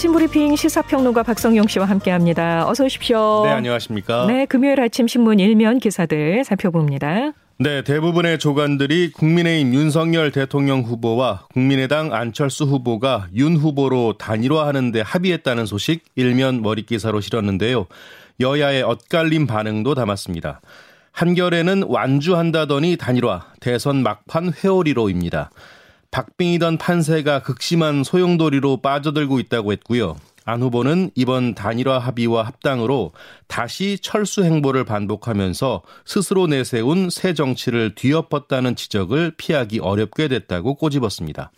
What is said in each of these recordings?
아침 브리핑 시사평론가 박성용 씨와 함께합니다. 어서 오십시오. 네, 안녕하십니까. 네, 금요일 아침 신문 일면 기사들 살펴봅니다. 네, 대부분의 조간들이 국민의힘 윤석열 대통령 후보와 국민의당 안철수 후보가 윤 후보로 단일화하는 데 합의했다는 소식 일면 머릿기사로 실었는데요. 여야의 엇갈림 반응도 담았습니다. 한결에는 완주한다더니 단일화, 대선 막판 회오리로입니다. 박빙이던 판세가 극심한 소용돌이로 빠져들고 있다고 했고요. 안 후보는 이번 단일화 합의와 합당으로 다시 철수 행보를 반복하면서 스스로 내세운 새 정치를 뒤엎었다는 지적을 피하기 어렵게 됐다고 꼬집었습니다.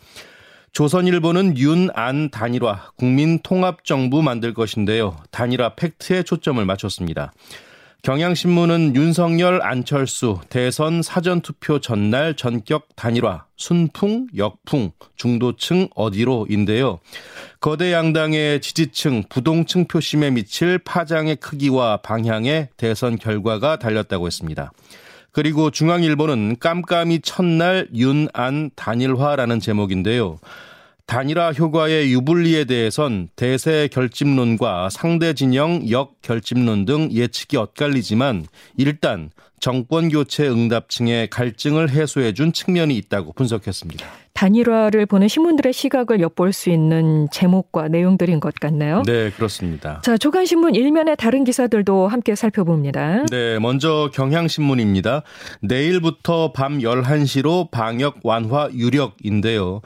조선일보는 윤, 안 단일화, 국민 통합정부 만들 것인데요. 단일화 팩트에 초점을 맞췄습니다. 경향신문은 윤석열, 안철수 대선 사전투표 전날 전격 단일화, 순풍, 역풍, 중도층 어디로인데요. 거대 양당의 지지층, 부동층 표심에 미칠 파장의 크기와 방향에 대선 결과가 달렸다고 했습니다. 그리고 중앙일보는 깜깜이 첫날 윤 안 단일화라는 제목인데요. 단일화 효과의 유불리에 대해선 대세 결집론과 상대 진영 역 결집론 등 예측이 엇갈리지만 일단 정권 교체 응답층의 갈증을 해소해 준 측면이 있다고 분석했습니다. 단일화를 보는 신문들의 시각을 엿볼 수 있는 제목과 내용들인 것 같나요? 네, 그렇습니다. 자, 조간신문 일면의 다른 기사들도 함께 살펴봅니다. 네, 먼저 경향신문입니다. 내일부터 밤 11시로 방역 완화 유력인데요.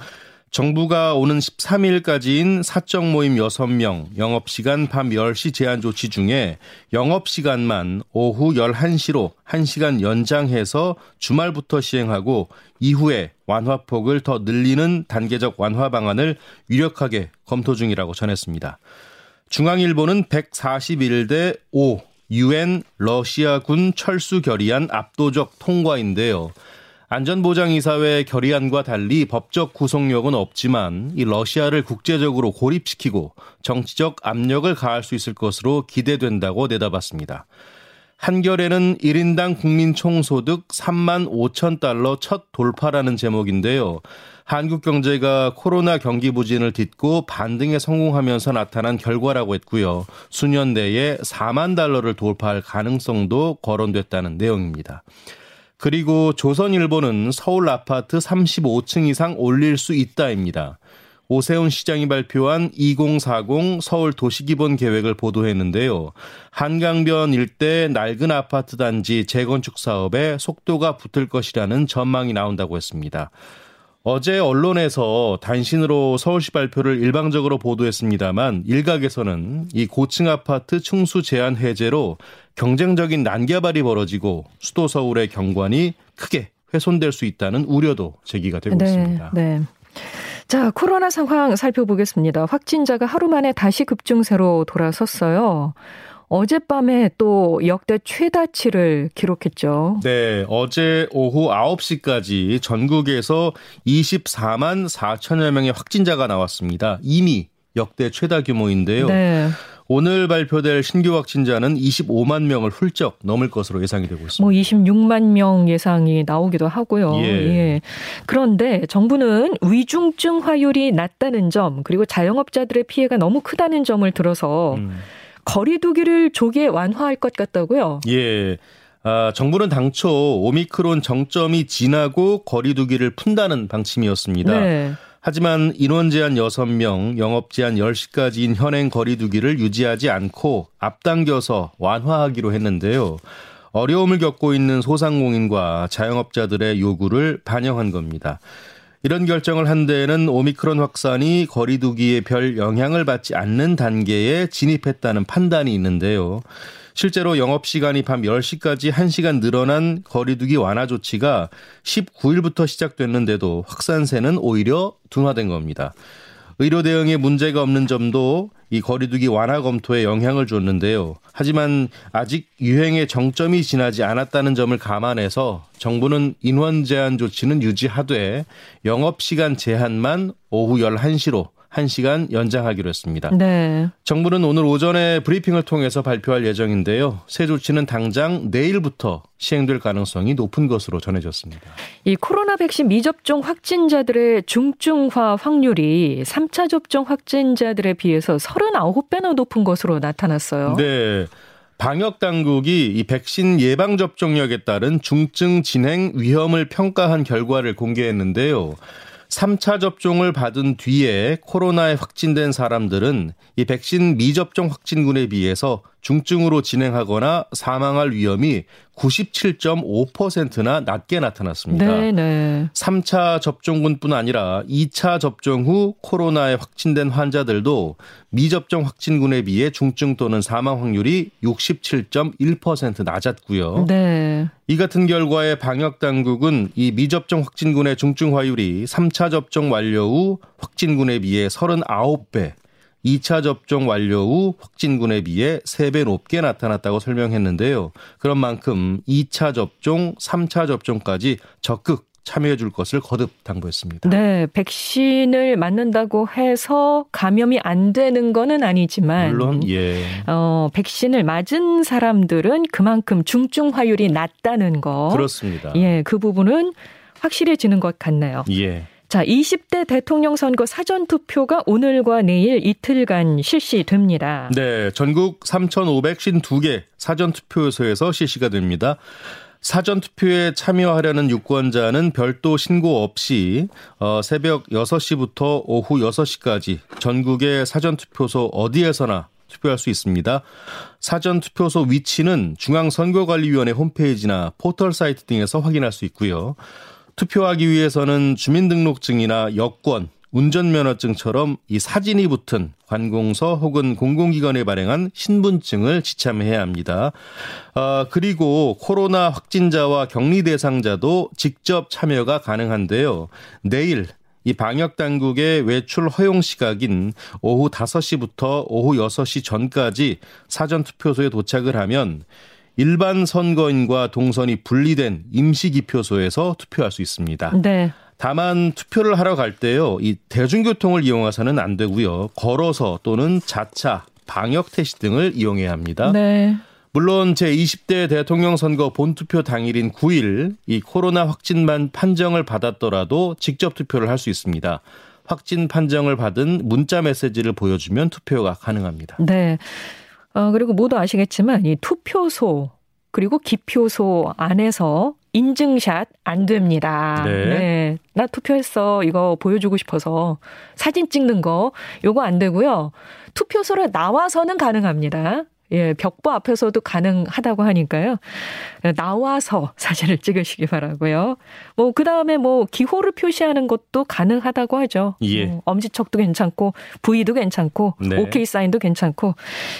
정부가 오는 13일까지인 사적 모임 6명, 영업시간 밤 10시 제한 조치 중에 영업시간만 오후 11시로 1시간 연장해서 주말부터 시행하고 이후에 완화폭을 더 늘리는 단계적 완화 방안을 유력하게 검토 중이라고 전했습니다. 중앙일보는 141대 5 유엔 러시아군 철수 결의안 압도적 통과인데요. 안전보장이사회 결의안과 달리 법적 구속력은 없지만 이 러시아를 국제적으로 고립시키고 정치적 압력을 가할 수 있을 것으로 기대된다고 내다봤습니다. 한결에는 1인당 국민 총소득 3만 5천 달러 첫 돌파라는 제목인데요. 한국 경제가 코로나 경기 부진을 딛고 반등에 성공하면서 나타난 결과라고 했고요. 수년 내에 4만 달러를 돌파할 가능성도 거론됐다는 내용입니다. 그리고 조선일보는 서울 아파트 35층 이상 올릴 수 있다입니다. 오세훈 시장이 발표한 2040 서울 도시기본 계획을 보도했는데요. 한강변 일대 낡은 아파트 단지 재건축 사업에 속도가 붙을 것이라는 전망이 나온다고 했습니다. 어제 언론에서 단신으로 서울시 발표를 일방적으로 보도했습니다만 일각에서는 이 고층 아파트 충수 제한 해제로 경쟁적인 난개발이 벌어지고 수도 서울의 경관이 크게 훼손될 수 있다는 우려도 제기가 되고 네, 있습니다. 네. 자, 코로나 상황 살펴보겠습니다. 확진자가 하루 만에 다시 급증세로 돌아섰어요. 어젯밤에 또 역대 최다치를 기록했죠. 네, 어제 오후 9시까지 전국에서 24만 4천여 명의 확진자가 나왔습니다. 이미 역대 최다 규모인데요. 네. 오늘 발표될 신규 확진자는 25만 명을 훌쩍 넘을 것으로 예상이 되고 있습니다. 뭐 26만 명 예상이 나오기도 하고요. 예. 예. 그런데 정부는 위중증 화율이 낮다는 점 그리고 자영업자들의 피해가 너무 크다는 점을 들어서 음. 거리두기를 조기에 완화할 것 같다고요? 예. 아, 정부는 당초 오미크론 정점이 지나고 거리두기를 푼다는 방침이었습니다. 네. 하지만 인원 제한 6명, 영업 제한 10시까지인 현행 거리두기를 유지하지 않고 앞당겨서 완화하기로 했는데요. 어려움을 겪고 있는 소상공인과 자영업자들의 요구를 반영한 겁니다. 이런 결정을 한 데에는 오미크론 확산이 거리두기에 별 영향을 받지 않는 단계에 진입했다는 판단이 있는데요. 실제로 영업시간이 밤 10시까지 1시간 늘어난 거리두기 완화 조치가 19일부터 시작됐는데도 확산세는 오히려 둔화된 겁니다. 의료 대응에 문제가 없는 점도 이 거리두기 완화 검토에 영향을 줬는데요. 하지만 아직 유행의 정점이 지나지 않았다는 점을 감안해서 정부는 인원 제한 조치는 유지하되 영업 시간 제한만 오후 11시로 1시간 연장하기로 했습니다. 네. 정부는 오늘 오전에 브리핑을 통해서 발표할 예정인데요. 새 조치는 당장 내일부터 시행될 가능성이 높은 것으로 전해졌습니다. 이 코로나 백신 미접종 확진자들의 중증화 확률이 3차 접종 확진자들에 비해서 39배나 높은 것으로 나타났어요. 네. 방역 당국이 이 백신 예방 접종력에 따른 중증 진행 위험을 평가한 결과를 공개했는데요. 3차 접종을 받은 뒤에 코로나에 확진된 사람들은 이 백신 미접종 확진군에 비해서 중증으로 진행하거나 사망할 위험이 97.5%나 낮게 나타났습니다. 네네. 3차 접종군뿐 아니라 2차 접종 후 코로나에 확진된 환자들도 미접종 확진군에 비해 중증 또는 사망 확률이 67.1% 낮았고요. 네. 이 같은 결과에 방역 당국은 이 미접종 확진군의 중증 화율이 3차 접종 완료 후 확진군에 비해 39배 2차 접종 완료 후 확진군에 비해 3배 높게 나타났다고 설명했는데요. 그런 만큼 2차 접종, 3차 접종까지 적극 참여해 줄 것을 거듭 당부했습니다. 네, 백신을 맞는다고 해서 감염이 안 되는 거는 아니지만 물론 예. 어, 백신을 맞은 사람들은 그만큼 중증 화율이 낮다는 거. 그렇습니다. 예, 그 부분은 확실해지는 것 같나요? 예. 자, 20대 대통령 선거 사전 투표가 오늘과 내일 이틀간 실시됩니다. 네, 전국 3,552개 사전 투표소에서 실시가 됩니다. 사전 투표에 참여하려는 유권자는 별도 신고 없이 어, 새벽 6시부터 오후 6시까지 전국의 사전 투표소 어디에서나 투표할 수 있습니다. 사전 투표소 위치는 중앙선거관리위원회 홈페이지나 포털 사이트 등에서 확인할 수 있고요. 투표하기 위해서는 주민등록증이나 여권, 운전면허증처럼 이 사진이 붙은 관공서 혹은 공공기관에 발행한 신분증을 지참해야 합니다. 아, 그리고 코로나 확진자와 격리 대상자도 직접 참여가 가능한데요. 내일 이 방역 당국의 외출 허용 시각인 오후 5시부터 오후 6시 전까지 사전 투표소에 도착을 하면 일반 선거인과 동선이 분리된 임시기표소에서 투표할 수 있습니다. 네. 다만 투표를 하러 갈 때요, 이 대중교통을 이용해서는 안 되고요. 걸어서 또는 자차, 방역 택시 등을 이용해야 합니다. 네. 물론 제20대 대통령 선거 본투표 당일인 9일 이 코로나 확진만 판정을 받았더라도 직접 투표를 할 수 있습니다. 확진 판정을 받은 문자 메시지를 보여주면 투표가 가능합니다. 네. 어, 그리고 모두 아시겠지만 이 투표소 그리고 기표소 안에서 인증샷 안 됩니다. 네. 네. 나 투표했어. 이거 보여주고 싶어서 사진 찍는 거 요거 안 되고요. 투표소를 나와서는 가능합니다. 예, 벽보 앞에서도 가능하다고 하니까요. 나와서 사진을 찍으시기 바라고요. 뭐 그다음에 뭐 기호를 표시하는 것도 가능하다고 하죠. 예. 뭐 엄지척도 괜찮고 V도 괜찮고 네. OK 사인도 괜찮고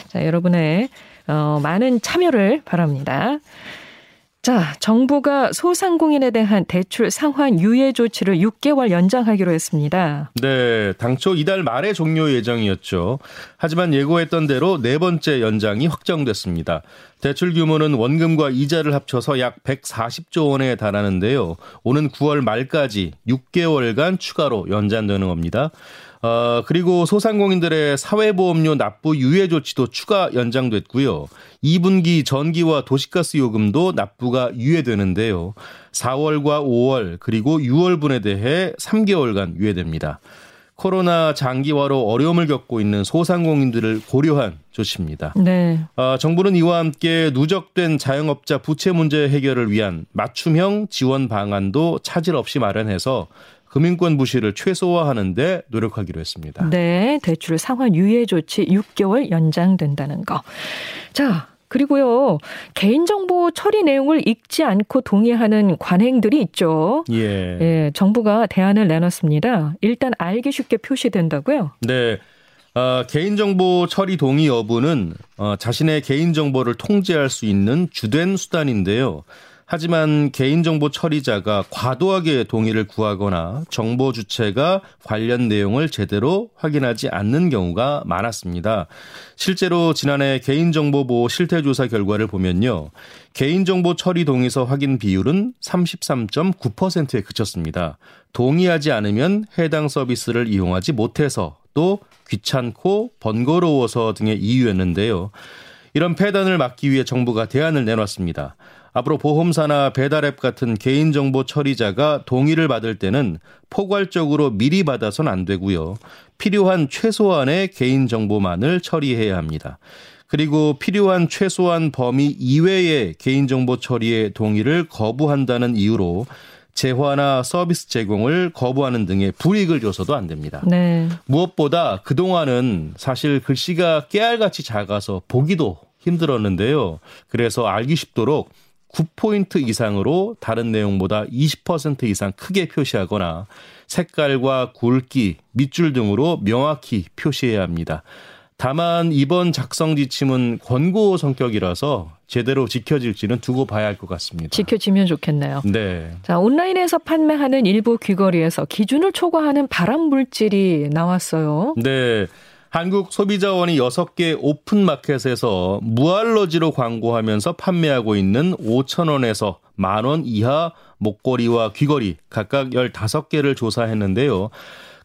자, 여러분의 어 많은 참여를 바랍니다. 자, 정부가 소상공인에 대한 대출 상환 유예 조치를 6개월 연장하기로 했습니다. 네, 당초 이달 말에 종료 예정이었죠. 하지만 예고했던 대로 네 번째 연장이 확정됐습니다. 대출 규모는 원금과 이자를 합쳐서 약 140조 원에 달하는데요. 오는 9월 말까지 6개월간 추가로 연장되는 겁니다. 어, 그리고 소상공인들의 사회보험료 납부 유예 조치도 추가 연장됐고요. 2분기 전기와 도시가스 요금도 납부가 유예되는데요. 4월과 5월 그리고 6월분에 대해 3개월간 유예됩니다. 코로나 장기화로 어려움을 겪고 있는 소상공인들을 고려한 조치입니다. 네. 어, 정부는 이와 함께 누적된 자영업자 부채 문제 해결을 위한 맞춤형 지원 방안도 차질 없이 마련해서 금융권 부실을 최소화하는데 노력하기로 했습니다. 네, 대출 상환 유예 조치 6개월 연장된다는 거. 자, 그리고요, 개인정보 처리 내용을 읽지 않고 동의하는 관행들이 있죠. 예. 예 정부가 대안을 내놨습니다. 일단 알기 쉽게 표시된다고요? 네. 어, 개인정보 처리 동의 여부는 어, 자신의 개인정보를 통제할 수 있는 주된 수단인데요. 하지만 개인정보 처리자가 과도하게 동의를 구하거나 정보 주체가 관련 내용을 제대로 확인하지 않는 경우가 많았습니다. 실제로 지난해 개인정보보호 실태조사 결과를 보면요. 개인정보 처리 동의서 확인 비율은 33.9%에 그쳤습니다. 동의하지 않으면 해당 서비스를 이용하지 못해서 것도 귀찮고 번거로워서 등의 이유였는데요. 이런 폐단을 막기 위해 정부가 대안을 내놨습니다. 앞으로 보험사나 배달앱 같은 개인정보 처리자가 동의를 받을 때는 포괄적으로 미리 받아선 안 되고요. 필요한 최소한의 개인정보만을 처리해야 합니다. 그리고 필요한 최소한 범위 이외의 개인정보 처리의 동의를 거부한다는 이유로 재화나 서비스 제공을 거부하는 등의 불이익을 줘서도 안 됩니다. 네. 무엇보다 그동안은 사실 글씨가 깨알같이 작아서 보기도 힘들었는데요. 그래서 알기 쉽도록 9포인트 이상으로 다른 내용보다 20% 이상 크게 표시하거나 색깔과 굵기, 밑줄 등으로 명확히 표시해야 합니다. 다만 이번 작성 지침은 권고 성격이라서 제대로 지켜질지는 두고 봐야 할 것 같습니다. 지켜지면 좋겠네요. 네. 자, 온라인에서 판매하는 일부 귀걸이에서 기준을 초과하는 발암 물질이 나왔어요. 네. 한국 소비자원이 6개 오픈 마켓에서 무알러지로 광고하면서 판매하고 있는 5천원에서 만원 이하 목걸이와 귀걸이 각각 15개를 조사했는데요.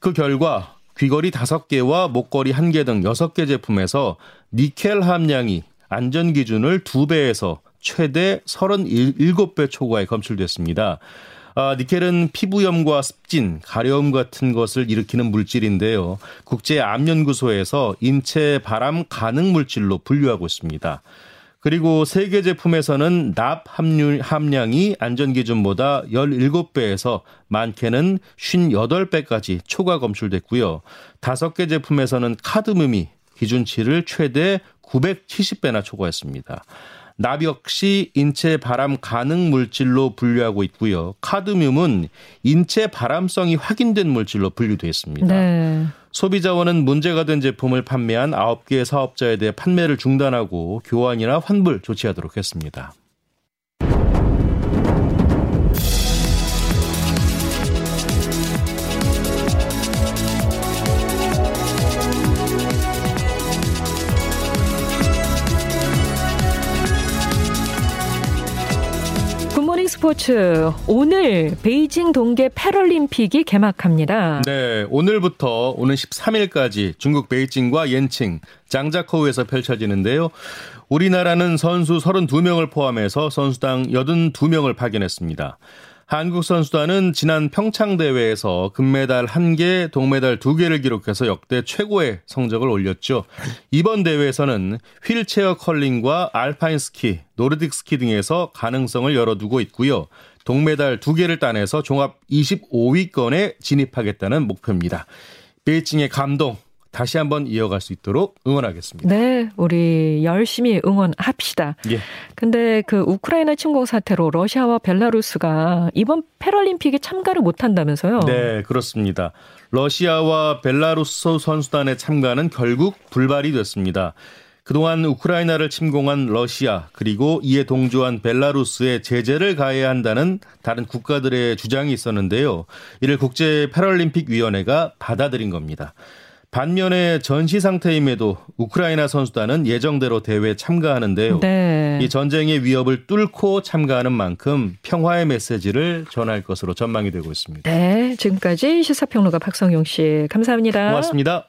그 결과 귀걸이 5개와 목걸이 1개 등 6개 제품에서 니켈 함량이 안전 기준을 2배에서 최대 37배 초과에 검출됐습니다. 아, 니켈은 피부염과 습진, 가려움 같은 것을 일으키는 물질인데요. 국제암연구소에서 인체 발암 가능 물질로 분류하고 있습니다. 그리고 세계 제품에서는 납 함유, 함량이 안전 기준보다 17배에서 많게는 58배까지 초과 검출됐고요. 다섯 개 제품에서는 카드뮴이 기준치를 최대 970배나 초과했습니다. 납 역시 인체 발암 가능 물질로 분류하고 있고요. 카드뮴은 인체 발암성이 확인된 물질로 분류되어 있습니다. 네. 소비자원은 문제가 된 제품을 판매한 9개 사업자에 대해 판매를 중단하고 교환이나 환불 조치하도록 했습니다. 스포츠 오늘 베이징 동계 패럴림픽이 개막합니다. 네, 오늘부터 오는 13일까지 중국 베이징과 옌칭 장자커우에서 펼쳐지는데요. 우리나라는 선수 32명을 포함해서 선수당 82명을 파견했습니다. 한국 선수단은 지난 평창 대회에서 금메달 1개, 동메달 2개를 기록해서 역대 최고의 성적을 올렸죠. 이번 대회에서는 휠체어 컬링과 알파인 스키, 노르딕 스키 등에서 가능성을 열어두고 있고요. 동메달 2개를 따내서 종합 25위권에 진입하겠다는 목표입니다. 베이징의 감동 다시 한번 이어갈 수 있도록 응원하겠습니다. 네, 우리 열심히 응원합시다. 예. 근데 그 우크라이나 침공 사태로 러시아와 벨라루스가 이번 패럴림픽에 참가를 못 한다면서요? 네, 그렇습니다. 러시아와 벨라루스 선수단의 참가는 결국 불발이 됐습니다. 그동안 우크라이나를 침공한 러시아 그리고 이에 동조한 벨라루스에 제재를 가해야 한다는 다른 국가들의 주장이 있었는데요. 이를 국제 패럴림픽 위원회가 받아들인 겁니다. 반면에 전시 상태임에도 우크라이나 선수단은 예정대로 대회에 참가하는데요. 네. 이 전쟁의 위협을 뚫고 참가하는 만큼 평화의 메시지를 전할 것으로 전망이 되고 있습니다. 네, 지금까지 시사평론가 박성용 씨 감사합니다. 고맙습니다.